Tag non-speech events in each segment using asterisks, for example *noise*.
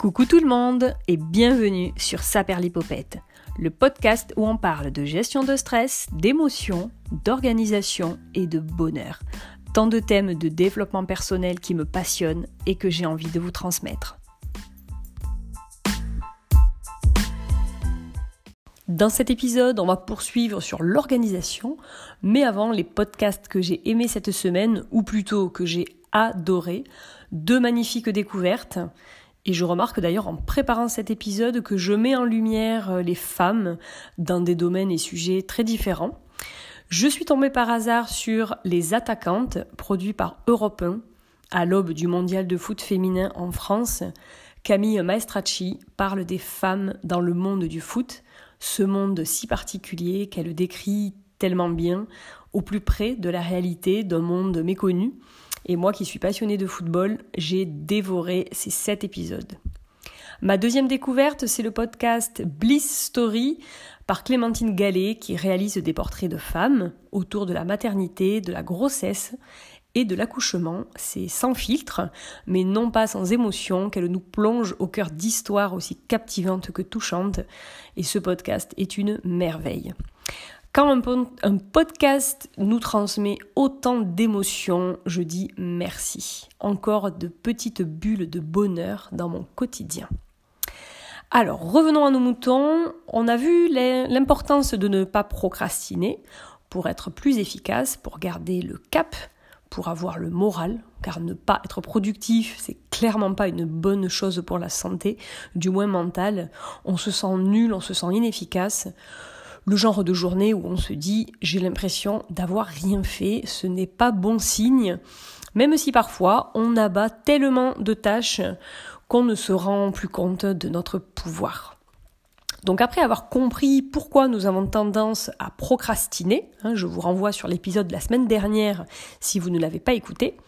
Coucou tout le monde et bienvenue sur Saperlipopette, le podcast où on parle de gestion de stress, d'émotions, d'organisation et de bonheur. Tant de thèmes de développement personnel qui me passionnent et que j'ai envie de vous transmettre. Dans cet épisode, on va poursuivre sur l'organisation, mais avant les podcasts que j'ai aimés cette semaine, ou plutôt que j'ai adoré, deux magnifiques découvertes. Et je remarque d'ailleurs en préparant cet épisode que je mets en lumière euh, les femmes dans des domaines et sujets très différents. Je suis tombée par hasard sur Les Attaquantes, produit par Europe 1, à l'aube du mondial de foot féminin en France. Camille Maestracci parle des femmes dans le monde du foot ce monde si particulier qu'elle décrit tellement bien, au plus près de la réalité d'un monde méconnu. Et moi qui suis passionnée de football, j'ai dévoré ces sept épisodes. Ma deuxième découverte, c'est le podcast Bliss Story par Clémentine Gallet qui réalise des portraits de femmes autour de la maternité, de la grossesse et de l'accouchement. C'est sans filtre, mais non pas sans émotion, qu'elle nous plonge au cœur d'histoires aussi captivantes que touchantes. Et ce podcast est une merveille. Quand un, podcast nous transmet autant d'émotions, je dis merci. Encore de petites bulles de bonheur dans mon quotidien. Alors, revenons à nos moutons. On a vu l'importance de ne pas procrastiner pour être plus efficace, pour garder le cap, pour avoir le moral, car ne pas être productif, c'est clairement pas une bonne chose pour la santé, du moins mentale. On se sent nul, on se sent inefficace. Le genre de journée où on se dit j'ai l'impression d'avoir rien fait, ce n'est pas bon signe, même si parfois on abat tellement de tâches qu'on ne se rend plus compte de notre pouvoir. Donc après avoir compris pourquoi nous avons tendance à procrastiner, hein, je vous renvoie sur l'épisode de la semaine dernière si vous ne l'avez pas écouté,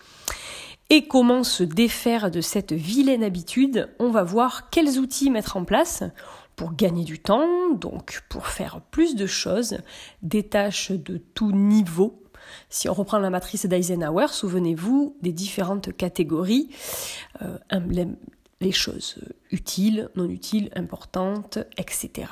et comment se défaire de cette vilaine habitude, on va voir quels outils mettre en place pour gagner du temps, donc pour faire plus de choses, des tâches de tout niveau. Si on reprend la matrice d'Eisenhower, souvenez-vous des différentes catégories, euh, les choses utiles, non utiles, importantes, etc.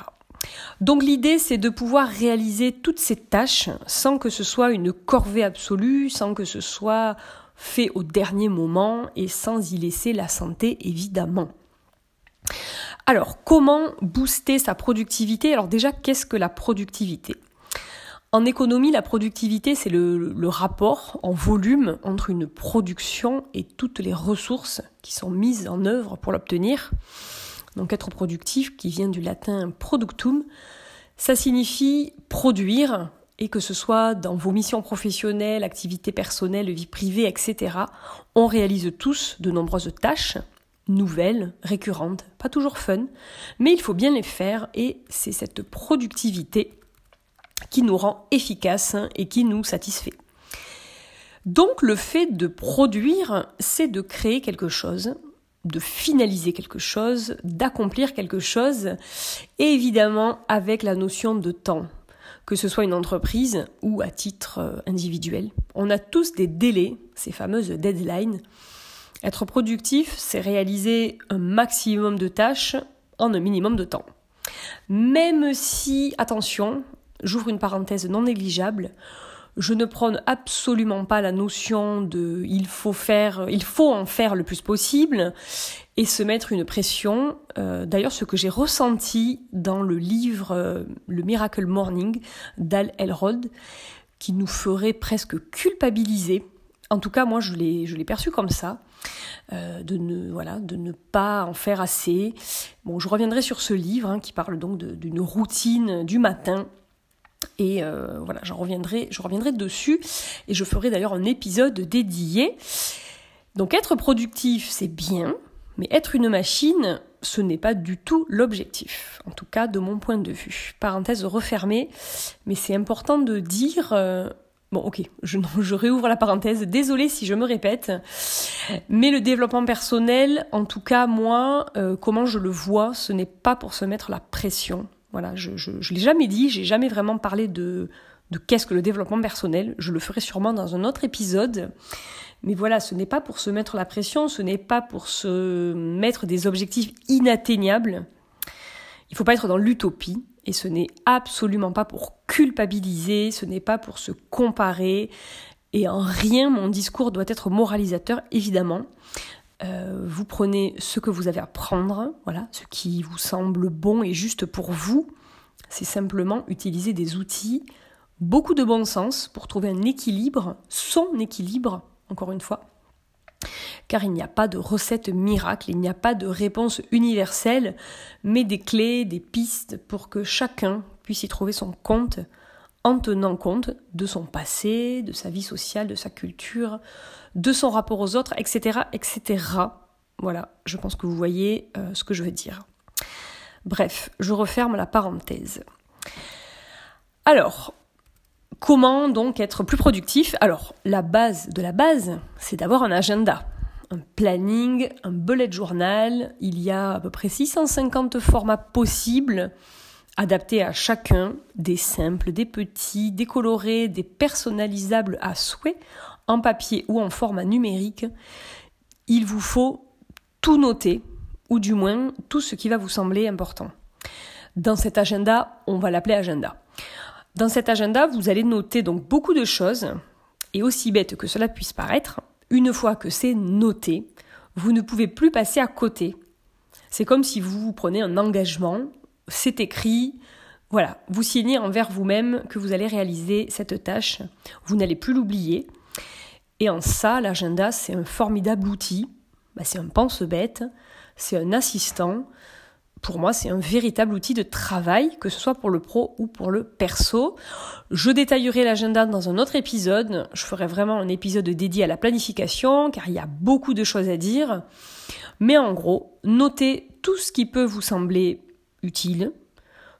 Donc l'idée, c'est de pouvoir réaliser toutes ces tâches sans que ce soit une corvée absolue, sans que ce soit fait au dernier moment et sans y laisser la santé, évidemment. Alors, comment booster sa productivité? Alors déjà, qu'est-ce que la productivité? En économie, la productivité, c'est le, rapport en volume entre une production et toutes les ressources qui sont mises en œuvre pour l'obtenir. Donc être productif, qui vient du latin productum, ça signifie produire, et que ce soit dans vos missions professionnelles, activités personnelles, vie privée, etc., on réalise tous de nombreuses tâches nouvelles, récurrentes, pas toujours fun, mais il faut bien les faire et c'est cette productivité qui nous rend efficaces et qui nous satisfait. Donc le fait de produire, c'est de créer quelque chose, de finaliser quelque chose, d'accomplir quelque chose, évidemment avec la notion de temps, que ce soit une entreprise ou à titre euh, individuel. On a tous des délais, ces fameuses deadlines. Être productif, c'est réaliser un maximum de tâches en un minimum de temps. Même si, attention, j'ouvre une parenthèse non négligeable, je ne prône absolument pas la notion de il faut faire, il faut en faire le plus possible et se mettre une pression. Euh, d'ailleurs, ce que j'ai ressenti dans le livre euh, Le Miracle Morning d'Al Elrod, qui nous ferait presque culpabiliser. En tout cas, moi, je l'ai, je l'ai perçu comme ça. Euh, de ne voilà de ne pas en faire assez. Bon, je reviendrai sur ce livre hein, qui parle donc d'une routine du matin et euh, voilà, j'en reviendrai, je reviendrai dessus et je ferai d'ailleurs un épisode dédié. Donc être productif, c'est bien, mais être une machine, ce n'est pas du tout l'objectif, en tout cas de mon point de vue. Parenthèse refermée, mais c'est important de dire... Euh, bon, ok, je, *laughs* je, réouvre la parenthèse, désolé si je me répète, mais le développement personnel, en tout cas moi, euh, comment je le vois, ce n'est pas pour se mettre la pression, voilà, je, je l'ai jamais dit, j'ai jamais vraiment parlé de, de qu'est-ce que le développement personnel. Je le ferai sûrement dans un autre épisode. Mais voilà, ce n'est pas pour se mettre la pression, ce n'est pas pour se mettre des objectifs inatteignables. Il ne faut pas être dans l'utopie et ce n'est absolument pas pour culpabiliser, ce n'est pas pour se comparer et en rien mon discours doit être moralisateur, évidemment. Euh, vous prenez ce que vous avez à prendre, voilà, ce qui vous semble bon et juste pour vous. C'est simplement utiliser des outils, beaucoup de bon sens pour trouver un équilibre, son équilibre, encore une fois. Car il n'y a pas de recette miracle, il n'y a pas de réponse universelle, mais des clés, des pistes pour que chacun puisse y trouver son compte en tenant compte de son passé, de sa vie sociale, de sa culture, de son rapport aux autres, etc. etc. Voilà, je pense que vous voyez euh, ce que je veux dire. Bref, je referme la parenthèse. Alors, comment donc être plus productif? Alors, la base de la base, c'est d'avoir un agenda, un planning, un bullet journal. Il y a à peu près 650 formats possibles adaptés à chacun, des simples, des petits, des colorés, des personnalisables à souhait, en papier ou en format numérique. Il vous faut tout noter, ou du moins tout ce qui va vous sembler important. Dans cet agenda, on va l'appeler agenda. Dans cet agenda, vous allez noter donc beaucoup de choses, et aussi bête que cela puisse paraître, une fois que c'est noté, vous ne pouvez plus passer à côté. C'est comme si vous prenez un engagement c'est écrit, voilà, vous signez envers vous-même que vous allez réaliser cette tâche, vous n'allez plus l'oublier. Et en ça, l'agenda, c'est un formidable outil, bah, c'est un pense-bête, c'est un assistant. Pour moi, c'est un véritable outil de travail, que ce soit pour le pro ou pour le perso. Je détaillerai l'agenda dans un autre épisode. Je ferai vraiment un épisode dédié à la planification, car il y a beaucoup de choses à dire. Mais en gros, notez tout ce qui peut vous sembler utile,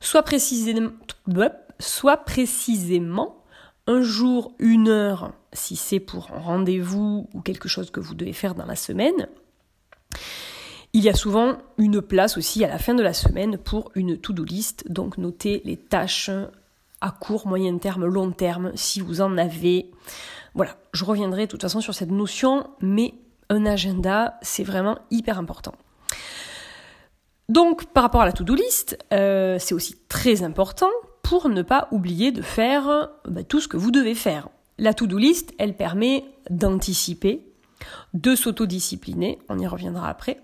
soit précisément, un jour, une heure, si c'est pour un rendez-vous ou quelque chose que vous devez faire dans la semaine. Il y a souvent une place aussi à la fin de la semaine pour une to-do list, donc notez les tâches à court, moyen terme, long terme, si vous en avez. Voilà, je reviendrai de toute façon sur cette notion, mais un agenda, c'est vraiment hyper important. Donc, par rapport à la to-do list, euh, c'est aussi très important pour ne pas oublier de faire bah, tout ce que vous devez faire. La to-do list, elle permet d'anticiper, de s'autodiscipliner, on y reviendra après.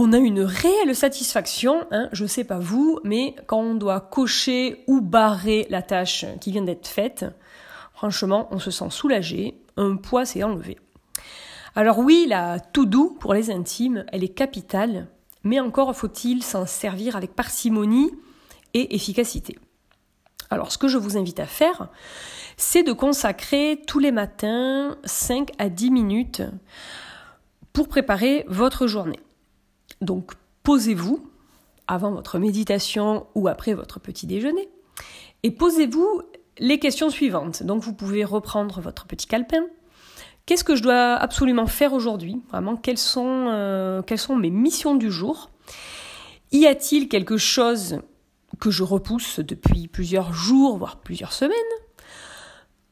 On a une réelle satisfaction, hein, je sais pas vous, mais quand on doit cocher ou barrer la tâche qui vient d'être faite, franchement, on se sent soulagé, un poids s'est enlevé. Alors oui, la to-do pour les intimes, elle est capitale mais encore faut-il s'en servir avec parcimonie et efficacité. Alors ce que je vous invite à faire, c'est de consacrer tous les matins 5 à 10 minutes pour préparer votre journée. Donc posez-vous avant votre méditation ou après votre petit déjeuner et posez-vous les questions suivantes. Donc vous pouvez reprendre votre petit calepin, Qu'est-ce que je dois absolument faire aujourd'hui? Vraiment, quelles sont, euh, quelles sont mes missions du jour? Y a-t-il quelque chose que je repousse depuis plusieurs jours, voire plusieurs semaines?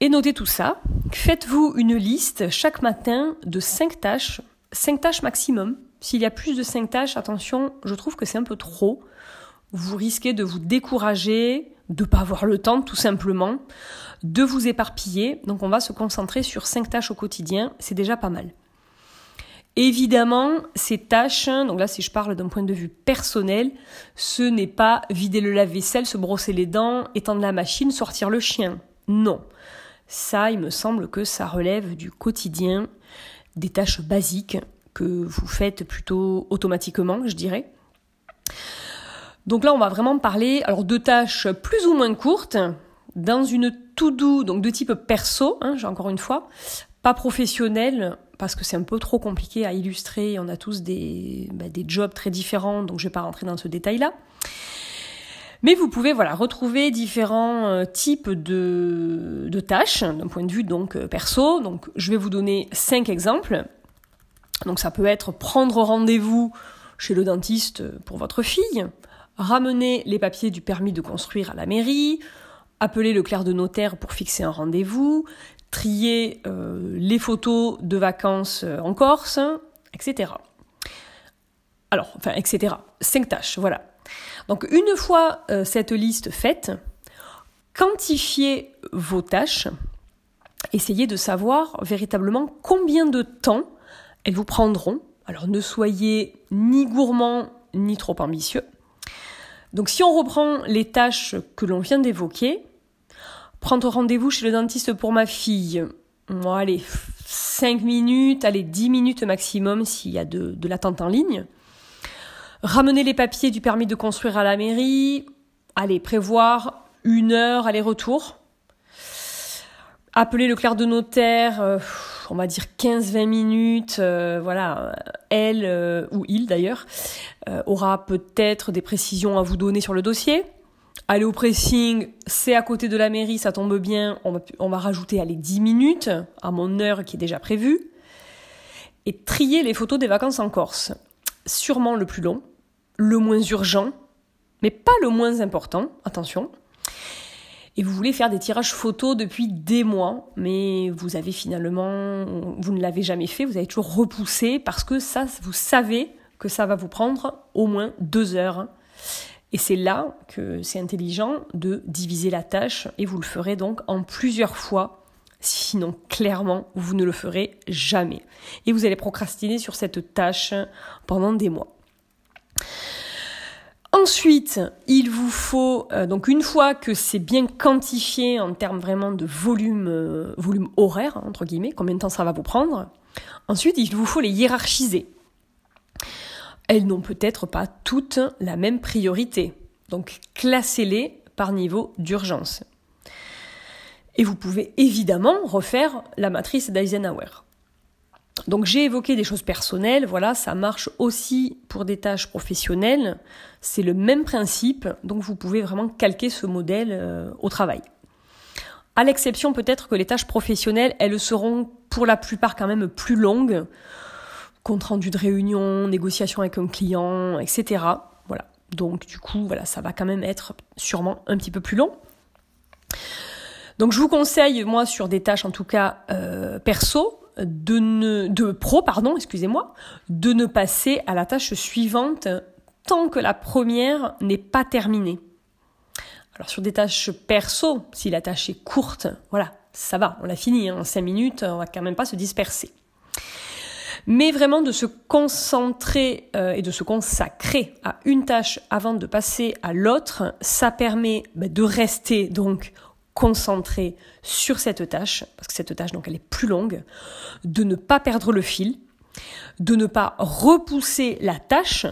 Et notez tout ça. Faites-vous une liste chaque matin de 5 tâches, 5 tâches maximum. S'il y a plus de 5 tâches, attention, je trouve que c'est un peu trop. Vous risquez de vous décourager, de ne pas avoir le temps tout simplement de vous éparpiller. Donc on va se concentrer sur cinq tâches au quotidien, c'est déjà pas mal. Évidemment, ces tâches, donc là si je parle d'un point de vue personnel, ce n'est pas vider le lave-vaisselle, se brosser les dents, étendre la machine, sortir le chien. Non. Ça, il me semble que ça relève du quotidien, des tâches basiques que vous faites plutôt automatiquement, je dirais. Donc là, on va vraiment parler alors de tâches plus ou moins courtes, dans une to-do, donc de type perso, hein, encore une fois, pas professionnel, parce que c'est un peu trop compliqué à illustrer, on a tous des, bah, jobs très différents, donc je vais pas rentrer dans ce détail-là. Mais vous pouvez voilà retrouver différents euh, types de, de tâches d'un point de vue donc euh, perso. Donc je vais vous donner cinq exemples. Donc ça peut être prendre rendez-vous chez le dentiste pour votre fille, ramener les papiers du permis de construire à la mairie, appeler le clerc de notaire pour fixer un rendez-vous, trier euh, les photos de vacances euh, en Corse, etc. Alors, enfin, etc. Cinq tâches, voilà. Donc, une fois euh, cette liste faite, quantifiez vos tâches, essayez de savoir véritablement combien de temps elles vous prendront. Alors, ne soyez ni gourmand ni trop ambitieux. Donc si on reprend les tâches que l'on vient d'évoquer, prendre rendez-vous chez le dentiste pour ma fille, bon, allez, 5 minutes, allez, 10 minutes maximum s'il y a de, de l'attente en ligne. Ramener les papiers du permis de construire à la mairie, allez, prévoir une heure aller-retour. Appeler le clerc de notaire, euh, on va dire 15-20 minutes, euh, voilà, elle euh, ou il d'ailleurs, aura peut-être des précisions à vous donner sur le dossier. Aller au pressing, c'est à côté de la mairie, ça tombe bien, on va, on va rajouter allez, 10 minutes à mon heure qui est déjà prévue. Et trier les photos des vacances en Corse. Sûrement le plus long, le moins urgent, mais pas le moins important, attention et vous voulez faire des tirages photos depuis des mois, mais vous avez finalement, vous ne l'avez jamais fait, vous avez toujours repoussé parce que ça, vous savez que ça va vous prendre au moins deux heures. Et c'est là que c'est intelligent de diviser la tâche et vous le ferez donc en plusieurs fois. Sinon, clairement, vous ne le ferez jamais. Et vous allez procrastiner sur cette tâche pendant des mois. Ensuite, il vous faut, euh, donc une fois que c'est bien quantifié en termes vraiment de volume, euh, volume horaire, entre guillemets, combien de temps ça va vous prendre, ensuite il vous faut les hiérarchiser. Elles n'ont peut-être pas toutes la même priorité, donc classez-les par niveau d'urgence. Et vous pouvez évidemment refaire la matrice d'Eisenhower. Donc j'ai évoqué des choses personnelles, voilà, ça marche aussi pour des tâches professionnelles. C'est le même principe, donc vous pouvez vraiment calquer ce modèle euh, au travail. À l'exception peut-être que les tâches professionnelles, elles seront pour la plupart quand même plus longues. Compte rendu de réunion, négociation avec un client, etc. Voilà. Donc du coup, voilà, ça va quand même être sûrement un petit peu plus long. Donc je vous conseille, moi, sur des tâches en tout cas euh, perso, de ne, de pro, pardon, excusez-moi, de ne passer à la tâche suivante tant que la première n'est pas terminée. Alors sur des tâches perso, si la tâche est courte, voilà, ça va, on l'a fini, hein, en 5 minutes, on va quand même pas se disperser. Mais vraiment de se concentrer euh, et de se consacrer à une tâche avant de passer à l'autre, ça permet bah, de rester donc concentrer sur cette tâche, parce que cette tâche donc elle est plus longue, de ne pas perdre le fil, de ne pas repousser la tâche,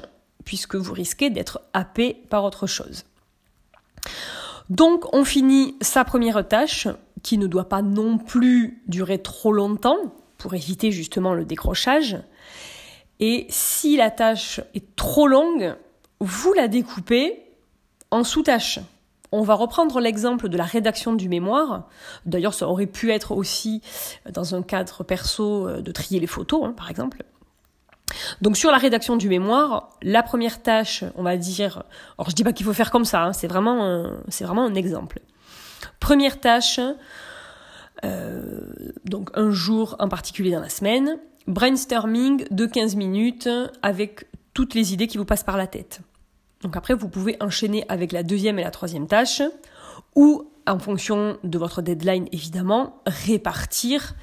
puisque vous risquez d'être happé par autre chose. Donc on finit sa première tâche, qui ne doit pas non plus durer trop longtemps, pour éviter justement le décrochage. Et si la tâche est trop longue, vous la découpez en sous-tâches. On va reprendre l'exemple de la rédaction du mémoire. D'ailleurs, ça aurait pu être aussi euh, dans un cadre perso euh, de trier les photos, hein, par exemple. Donc sur la rédaction du mémoire, la première tâche, on va dire, alors je dis pas qu'il faut faire comme ça, hein, c'est vraiment, un exemple. Première tâche, euh, donc un jour en particulier dans la semaine, brainstorming de 15 minutes avec toutes les idées qui vous passent par la tête. Donc après, vous pouvez enchaîner avec la deuxième et la troisième tâche, ou en fonction de votre deadline, évidemment, répartir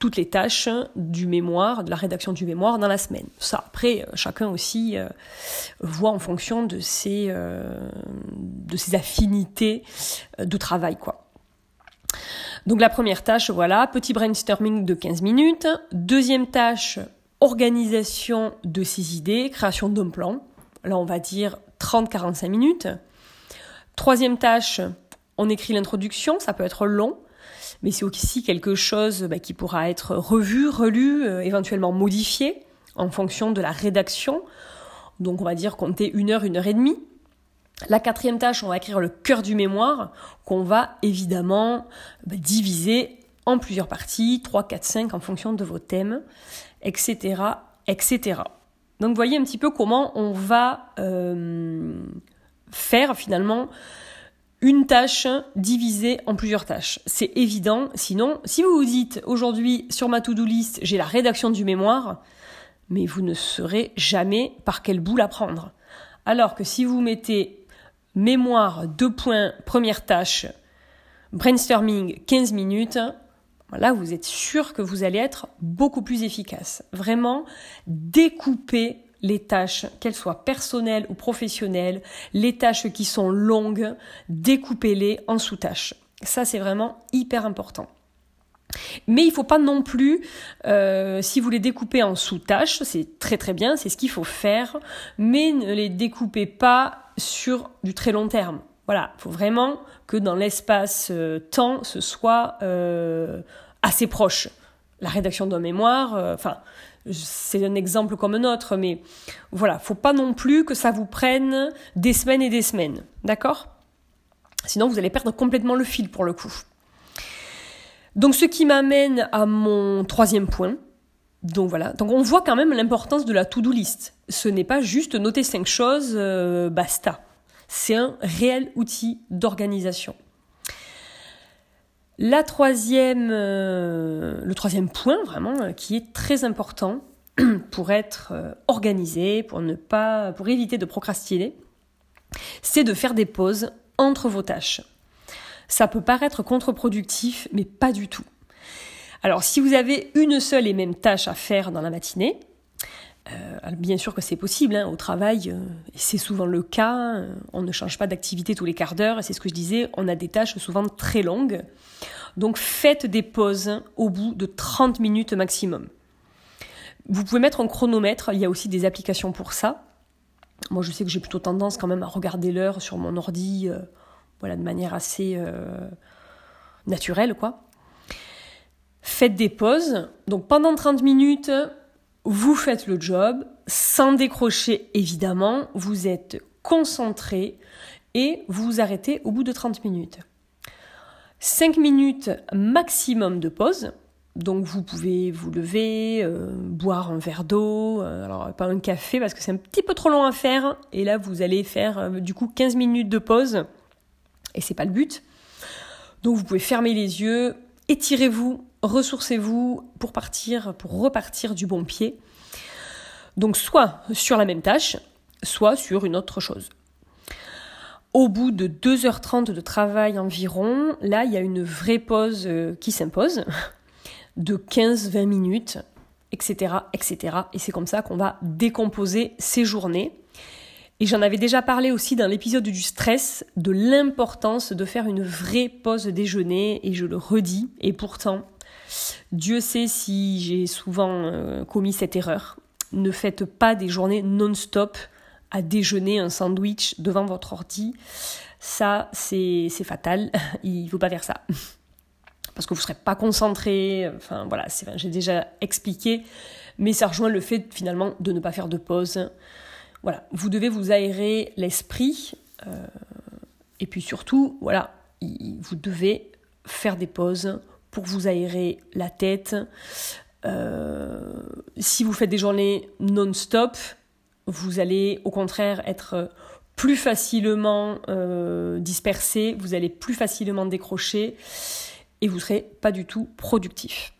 toutes les tâches du mémoire, de la rédaction du mémoire dans la semaine. Ça, après, euh, chacun aussi euh, voit en fonction de ses, euh, de ses affinités de travail, quoi. Donc la première tâche, voilà, petit brainstorming de 15 minutes. Deuxième tâche, organisation de ses idées, création d'un plan là on va dire 30-45 minutes. Troisième tâche, on écrit l'introduction, ça peut être long, mais c'est aussi quelque chose bah, qui pourra être revu, relu, euh, éventuellement modifié en fonction de la rédaction. Donc on va dire compter une heure, une heure et demie. La quatrième tâche, on va écrire le cœur du mémoire, qu'on va évidemment bah, diviser en plusieurs parties, 3, 4, 5 en fonction de vos thèmes, etc. etc. Donc voyez un petit peu comment on va euh, faire finalement une tâche divisée en plusieurs tâches. C'est évident. Sinon, si vous vous dites aujourd'hui sur ma to-do list, j'ai la rédaction du mémoire, mais vous ne saurez jamais par quel bout la prendre. Alors que si vous mettez mémoire, deux points, première tâche, brainstorming, 15 minutes, là vous êtes sûr que vous allez être beaucoup plus efficace. Vraiment, découper les tâches, qu'elles soient personnelles ou professionnelles, les tâches qui sont longues, découpez-les en sous-tâches. Ça, c'est vraiment hyper important. Mais il ne faut pas non plus, euh, si vous les découpez en sous-tâches, c'est très très bien, c'est ce qu'il faut faire, mais ne les découpez pas sur du très long terme. Voilà, il faut vraiment que dans l'espace-temps, euh, ce soit euh, assez proche. La rédaction d'un mémoire, enfin, c'est un exemple comme un autre, mais voilà, faut pas non plus que ça vous prenne des semaines et des semaines, d'accord? Sinon, vous allez perdre complètement le fil pour le coup. Donc, ce qui m'amène à mon troisième point. Donc voilà, donc on voit quand même l'importance de la to-do list. Ce n'est pas juste noter cinq choses, euh, basta. C'est un réel outil d'organisation. Euh, le troisième point vraiment euh, qui est très important *clears throat* pour être euh, organisé, pour ne pas, pour éviter de procrastiner, c'est de faire des pauses entre vos tâches. Ça peut paraître contre-productif, mais pas du tout. Alors, si vous avez une seule et même tâche à faire dans la matinée, bien sûr que c'est possible, hein, au travail, c'est souvent le cas, on ne change pas d'activité tous les quarts d'heure, c'est ce que je disais, on a des tâches souvent très longues. Donc faites des pauses au bout de 30 minutes maximum. Vous pouvez mettre un chronomètre, il y a aussi des applications pour ça. Moi je sais que j'ai plutôt tendance quand même à regarder l'heure sur mon ordi euh, voilà, de manière assez euh, naturelle quoi. Faites des pauses. Donc pendant 30 minutes, vous faites le job sans décrocher évidemment, vous êtes concentré et vous vous arrêtez au bout de 30 minutes. 5 minutes maximum de pause. Donc vous pouvez vous lever, euh, boire un verre d'eau, euh, alors pas un café parce que c'est un petit peu trop long à faire. Et là vous allez faire euh, du coup 15 minutes de pause. Et c'est pas le but. Donc vous pouvez fermer les yeux, étirez-vous, ressourcez-vous pour partir, pour repartir du bon pied. Donc soit sur la même tâche, soit sur une autre chose. Au bout de 2h30 de travail environ, là, il y a une vraie pause euh, qui s'impose *laughs* de 15-20 minutes, etc., etc. Et c'est comme ça qu'on va décomposer ces journées. Et j'en avais déjà parlé aussi dans l'épisode du stress, de l'importance de faire une vraie pause déjeuner, et je le redis, et pourtant, Dieu sait si j'ai souvent euh, commis cette erreur. Ne faites pas des journées non-stop à déjeuner un sandwich devant votre ordi, ça c'est fatal, *laughs* il ne faut pas faire ça. *laughs* Parce que vous ne serez pas concentré, enfin voilà, j'ai déjà expliqué, mais ça rejoint le fait finalement de ne pas faire de pause. Voilà, vous devez vous aérer l'esprit, euh, et puis surtout, voilà, vous devez faire des pauses pour vous aérer la tête. Euh, si vous faites des journées non-stop, vous allez au contraire être plus facilement euh, dispersé, vous allez plus facilement décrocher et vous serez pas du tout productif.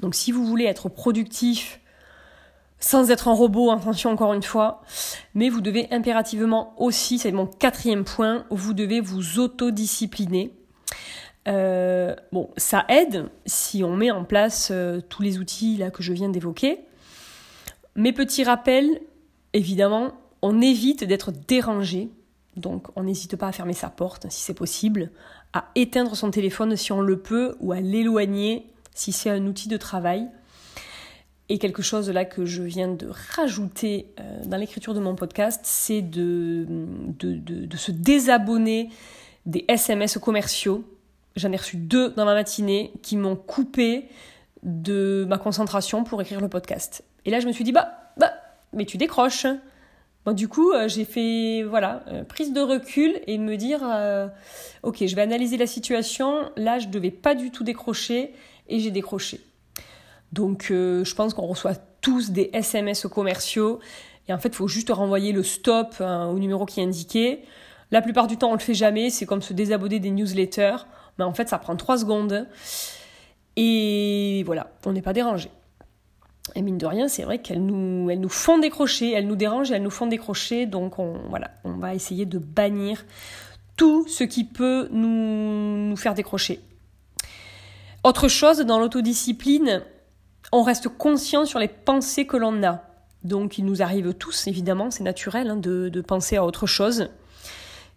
Donc si vous voulez être productif sans être un robot, attention encore une fois, mais vous devez impérativement aussi, c'est mon quatrième point, vous devez vous autodiscipliner. Euh, bon, ça aide si on met en place euh, tous les outils là que je viens d'évoquer. Mes petits rappels, évidemment, on évite d'être dérangé. Donc, on n'hésite pas à fermer sa porte si c'est possible, à éteindre son téléphone si on le peut, ou à l'éloigner si c'est un outil de travail. Et quelque chose là que je viens de rajouter euh, dans l'écriture de mon podcast, c'est de, de, se désabonner des SMS commerciaux. J'en ai reçu deux dans la matinée qui m'ont coupé de ma concentration pour écrire le podcast. Et là, je me suis dit, bah, bah mais tu décroches. Bon, du coup, euh, j'ai fait voilà euh, prise de recul et me dire euh, ok, je vais analyser la situation. Là, je devais pas du tout décrocher et j'ai décroché. Donc, je pense qu'on reçoit tous des SMS commerciaux et en fait, il faut juste renvoyer le stop hein, au numéro qui est indiqué. La plupart du temps, on le fait jamais. C'est comme se désabonner des newsletters. Mais en fait, ça prend trois secondes. Et voilà, on n'est pas dérangé. Et mine de rien, c'est vrai qu'elles nous, elles nous font décrocher, elles nous dérangent et elles nous font décrocher. Donc on, voilà, on va essayer de bannir tout ce qui peut nous, nous faire décrocher. Autre chose, dans l'autodiscipline, on reste conscient sur les pensées que l'on a. Donc il nous arrive tous, évidemment, c'est naturel hein, de penser à autre chose.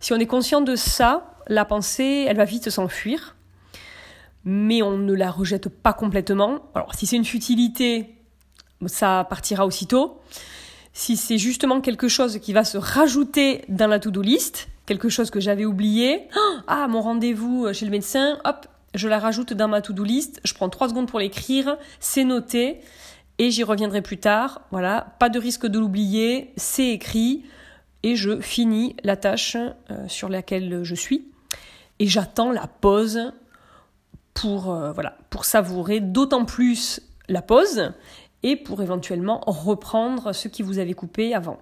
Si on est conscient de ça, la pensée, elle va vite s'enfuir, mais on ne la rejette pas complètement. Alors si c'est une futilité, ça partira aussitôt. Si c'est justement quelque chose qui va se rajouter dans la to-do list, quelque chose que j'avais oublié, ah mon rendez-vous chez le médecin, hop, je la rajoute dans ma to-do list, je prends trois secondes pour l'écrire, c'est noté, et j'y reviendrai plus tard. Voilà, pas de risque de l'oublier, c'est écrit, et je finis la tâche euh, sur laquelle je suis, et j'attends la pause pour, euh, pour savourer d'autant plus la pause et pour éventuellement reprendre ce qui vous avait coupé avant.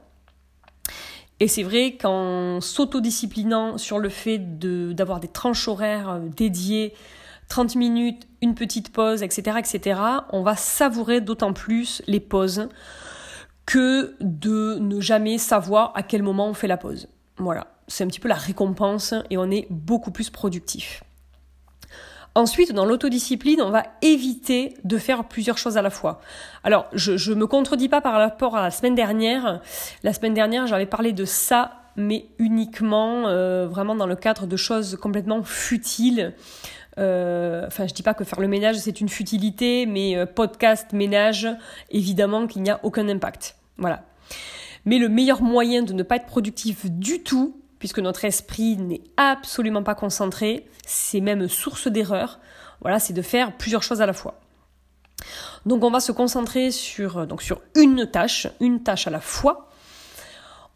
Et c'est vrai qu'en s'autodisciplinant sur le fait d'avoir des tranches horaires euh, dédiées, 30 minutes, une petite pause, etc., etc., on va savourer d'autant plus les pauses que de ne jamais savoir à quel moment on fait la pause. Voilà, c'est un petit peu la récompense et on est beaucoup plus productif. Ensuite, dans l'autodiscipline, on va éviter de faire plusieurs choses à la fois. Alors, je ne me contredis pas par rapport à la semaine dernière. La semaine dernière, j'avais parlé de ça, mais uniquement euh, vraiment dans le cadre de choses complètement futiles. Euh, enfin, je dis pas que faire le ménage c'est une futilité, mais euh, podcast, ménage, évidemment qu'il n'y a aucun impact. Voilà. Mais le meilleur moyen de ne pas être productif du tout, puisque notre esprit n'est absolument pas concentré, c'est même source d'erreur. Voilà, c'est de faire plusieurs choses à la fois. Donc on va se concentrer sur, donc sur une tâche, une tâche à la fois.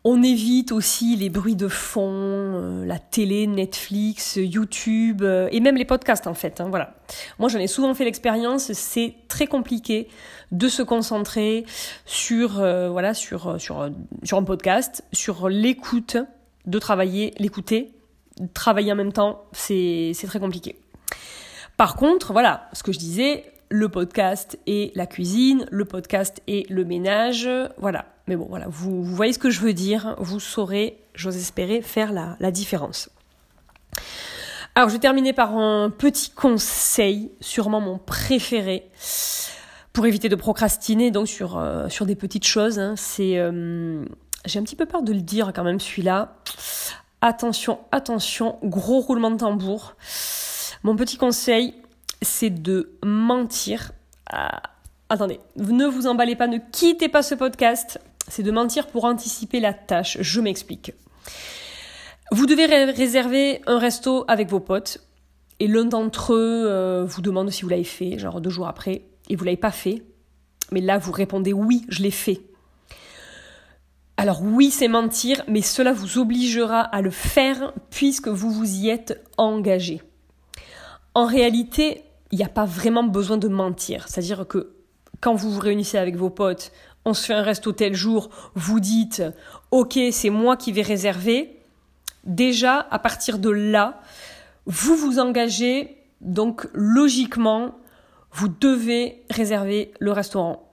On évite aussi les bruits de fond, euh, la télé, Netflix, YouTube euh, et même les podcasts en fait. Hein, voilà. Moi j'en ai souvent fait l'expérience, c'est très compliqué de se concentrer sur euh, voilà sur sur sur un podcast, sur l'écoute de travailler, l'écouter, travailler en même temps, c'est très compliqué. Par contre, voilà, ce que je disais, le podcast et la cuisine, le podcast et le ménage, voilà. Mais bon, voilà, vous, voyez ce que je veux dire, vous saurez, j'ose espérer, faire la, différence. Alors, je vais terminer par un petit conseil, sûrement mon préféré, pour éviter de procrastiner donc sur, euh, des petites choses. Hein. C'est euh, j'ai un petit peu peur de le dire quand même celui-là. Attention, attention, gros roulement de tambour. Mon petit conseil, c'est de mentir. Attendez, ne vous emballez pas, ne quittez pas ce podcast. C'est de mentir pour anticiper la tâche. Je m'explique. Vous devez réserver un resto avec vos potes et l'un d'entre eux euh, vous demande si vous l'avez fait, genre deux jours après, et vous l'avez pas fait. Mais là, vous répondez oui, je l'ai fait. Alors oui, c'est mentir, mais cela vous obligera à le faire puisque vous vous y êtes engagé. En réalité, il n'y a pas vraiment besoin de mentir. C'est-à-dire que quand vous vous réunissez avec vos potes, on se fait un resto tel jour, vous dites OK, c'est moi qui vais réserver. Déjà, à partir de là, vous vous engagez, donc logiquement, vous devez réserver le restaurant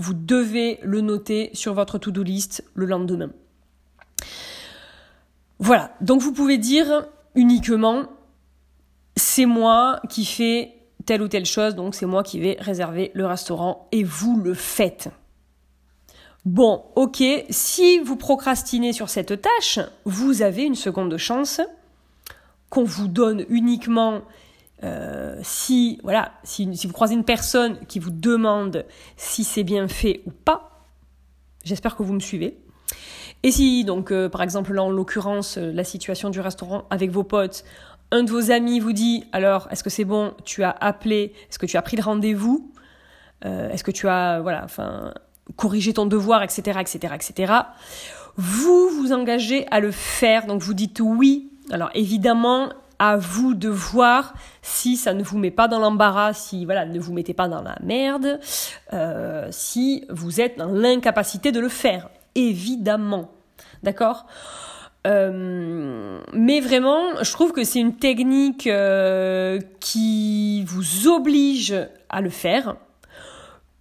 vous devez le noter sur votre to-do list le lendemain. Voilà, donc vous pouvez dire uniquement c'est moi qui fais telle ou telle chose, donc c'est moi qui vais réserver le restaurant et vous le faites. Bon, ok, si vous procrastinez sur cette tâche, vous avez une seconde chance qu'on vous donne uniquement euh, si voilà, si, vous croisez une personne qui vous demande si c'est bien fait ou pas, j'espère que vous me suivez. Et si donc euh, par exemple là en l'occurrence euh, la situation du restaurant avec vos potes, un de vos amis vous dit alors est-ce que c'est bon, tu as appelé, est-ce que tu as pris le rendez-vous, est-ce que tu as voilà enfin corrigé ton devoir, etc., etc., etc. Vous vous engagez à le faire, donc vous dites oui. Alors évidemment, à vous de voir si ça ne vous met pas dans l'embarras, si voilà, ne vous mettez pas dans la merde, euh, si vous êtes dans l'incapacité de le faire, évidemment. D'accord? Euh, mais vraiment, je trouve que c'est une technique euh, qui vous oblige à le faire,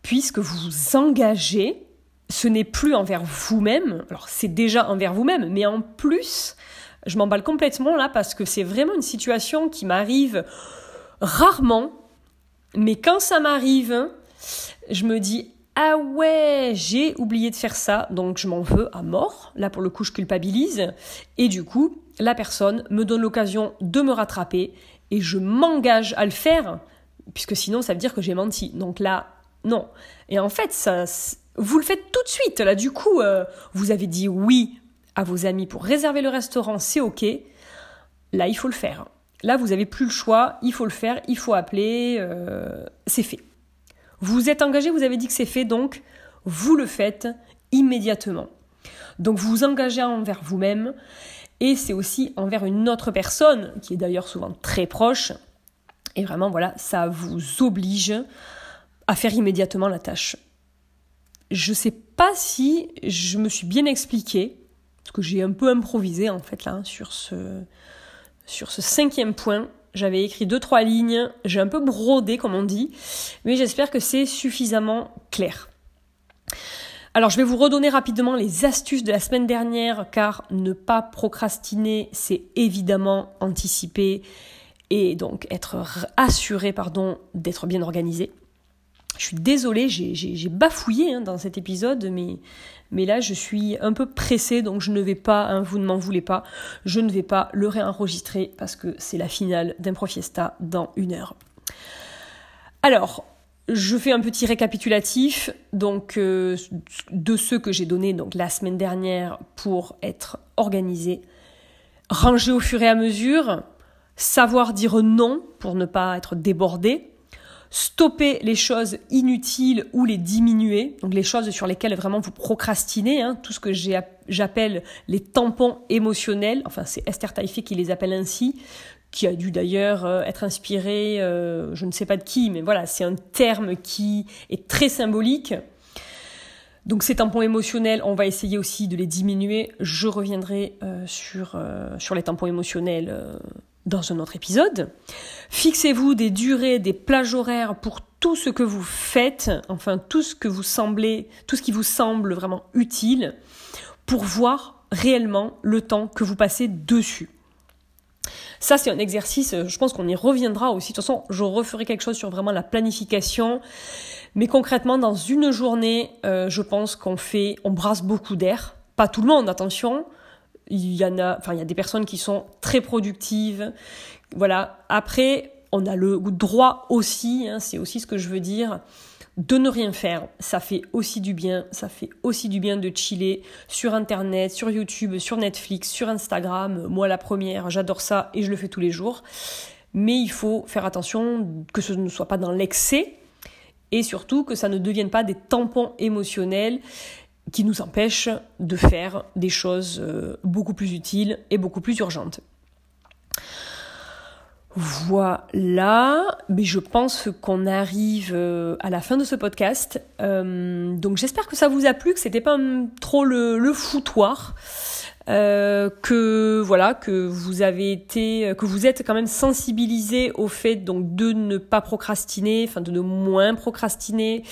puisque vous vous engagez. Ce n'est plus envers vous-même, alors c'est déjà envers vous-même, mais en plus, je m'emballe complètement là parce que c'est vraiment une situation qui m'arrive rarement, mais quand ça m'arrive, je me dis ah ouais, j'ai oublié de faire ça, donc je m'en veux à mort. Là, pour le coup, je culpabilise. Et du coup, la personne me donne l'occasion de me rattraper et je m'engage à le faire, puisque sinon, ça veut dire que j'ai menti. Donc là, non. Et en fait, ça, vous le faites tout de suite. Là, du coup, euh, vous avez dit oui à vos amis pour réserver le restaurant, c'est OK. Là, il faut le faire. Là, vous n'avez plus le choix, il faut le faire, il faut appeler, euh, c'est fait. Vous êtes engagé, vous avez dit que c'est fait, donc vous le faites immédiatement. Donc vous vous engagez envers vous-même et c'est aussi envers une autre personne qui est d'ailleurs souvent très proche. Et vraiment, voilà, ça vous oblige à faire immédiatement la tâche. Je ne sais pas si je me suis bien expliqué, parce que j'ai un peu improvisé en fait là sur ce, cinquième point. J'avais écrit deux trois lignes, j'ai un peu brodé comme on dit, mais j'espère que c'est suffisamment clair. Alors je vais vous redonner rapidement les astuces de la semaine dernière car ne pas procrastiner, c'est évidemment anticiper et donc être assuré pardon d'être bien organisé. Je suis désolée, j'ai bafouillé hein, dans cet épisode, mais mais là, je suis un peu pressée, donc je ne vais pas, hein, vous ne m'en voulez pas, je ne vais pas le réenregistrer parce que c'est la finale d'Impro Fiesta dans une heure. Alors, je fais un petit récapitulatif donc euh, de ceux que j'ai donnés donc la semaine dernière pour être organisé, ranger au fur et à mesure, savoir dire non pour ne pas être débordé, stopper les choses inutiles ou les diminuer, donc les choses sur lesquelles vraiment vous procrastinez, hein, tout ce que j'appelle les tampons émotionnels, enfin c'est Esther Taïfé qui les appelle ainsi, qui a dû d'ailleurs euh, être inspiré, euh, je ne sais pas de qui, mais voilà, c'est un terme qui est très symbolique. Donc ces tampons émotionnels, on va essayer aussi de les diminuer. Je reviendrai euh, sur, sur les tampons émotionnels dans un autre épisode. Fixez-vous des durées, des plages horaires pour tout ce que vous faites, enfin tout ce que vous semblez, tout ce qui vous semble vraiment utile pour voir réellement le temps que vous passez dessus. Ça, c'est un exercice, je pense qu'on y reviendra aussi. De toute façon, je referai quelque chose sur vraiment la planification. Mais concrètement, dans une journée, euh, je pense qu'on fait, on brasse beaucoup d'air. Pas tout le monde, attention. Il y en a, enfin, il y a des personnes qui sont très productives. Voilà. Après, on a le droit aussi, hein, c'est aussi ce que je veux dire, de ne rien faire. Ça fait aussi du bien. Ça fait aussi du bien de chiller sur Internet, sur YouTube, sur Netflix, sur Instagram. Moi, la première, j'adore ça et je le fais tous les jours. Mais il faut faire attention que ce ne soit pas dans l'excès et surtout que ça ne devienne pas des tampons émotionnels qui nous empêche de faire des choses euh, beaucoup plus utiles et beaucoup plus urgentes. Voilà, mais je pense qu'on arrive euh, à la fin de ce podcast. Euh, donc j'espère que ça vous a plu, que c'était pas trop le, le foutoir. Euh, que voilà que vous avez été que vous êtes quand même sensibilisé au fait donc de ne pas procrastiner enfin de ne moins procrastiner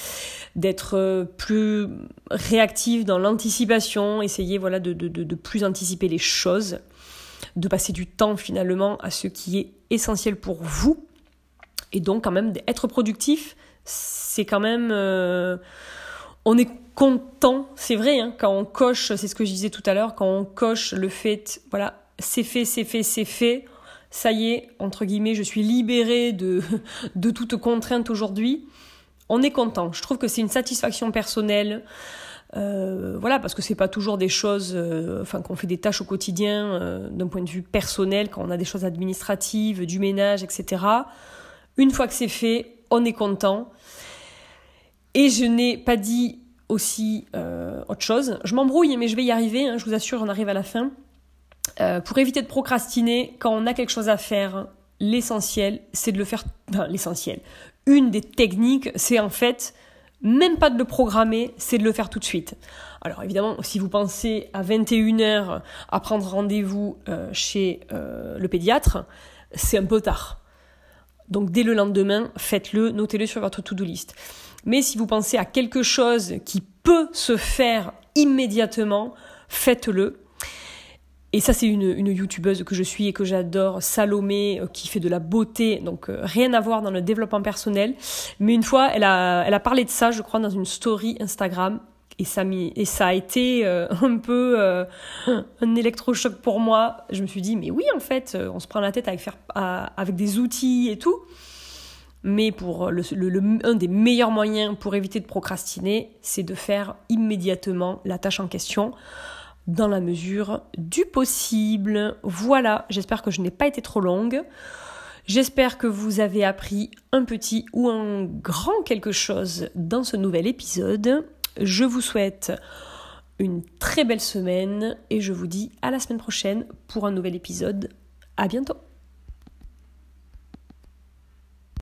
d'être euh, plus réactif dans l'anticipation essayer voilà de, de, de, plus anticiper les choses de passer du temps finalement à ce qui est essentiel pour vous. Et donc quand même d'être productif c'est quand même euh, on est content, c'est vrai, hein, quand on coche, c'est ce que je disais tout à l'heure, quand on coche le fait, voilà, c'est fait, c'est fait, c'est fait, ça y est, entre guillemets, je suis libérée de, *laughs* de toute contrainte aujourd'hui, on est content. Je trouve que c'est une satisfaction personnelle. Euh, voilà, parce que c'est pas toujours des choses, euh, enfin qu'on fait des tâches au quotidien euh, d'un point de vue personnel, quand on a des choses administratives, du ménage, etc. Une fois que c'est fait, on est content. Et je n'ai pas dit aussi euh, autre chose. Je m'embrouille, mais je vais y arriver, hein, je vous assure, on arrive à la fin. Euh, pour éviter de procrastiner, quand on a quelque chose à faire, l'essentiel, c'est de le faire. Enfin, l'essentiel. Une des techniques, c'est en fait même pas de le programmer, c'est de le faire tout de suite. Alors évidemment, si vous pensez à 21h à prendre rendez-vous euh, chez euh, le pédiatre, c'est un peu tard. Donc dès le lendemain, faites-le, notez-le sur votre to-do list. Mais si vous pensez à quelque chose qui peut se faire immédiatement, faites-le. Et ça, c'est une, youtubeuse que je suis et que j'adore, Salomé, euh, qui fait de la beauté, donc euh, rien à voir dans le développement personnel. Mais une fois, elle a parlé de ça, je crois, dans une story Instagram. Et ça, a été euh, *laughs* un peu un électrochoc pour moi. Je me suis dit, mais oui, en fait, on se prend la tête avec, des outils et tout. Mais pour un des meilleurs moyens pour éviter de procrastiner, c'est de faire immédiatement la tâche en question dans la mesure du possible. Voilà, j'espère que je n'ai pas été trop longue. J'espère que vous avez appris un petit ou un grand quelque chose dans ce nouvel épisode. Je vous souhaite une très belle semaine et je vous dis à la semaine prochaine pour un nouvel épisode. À bientôt!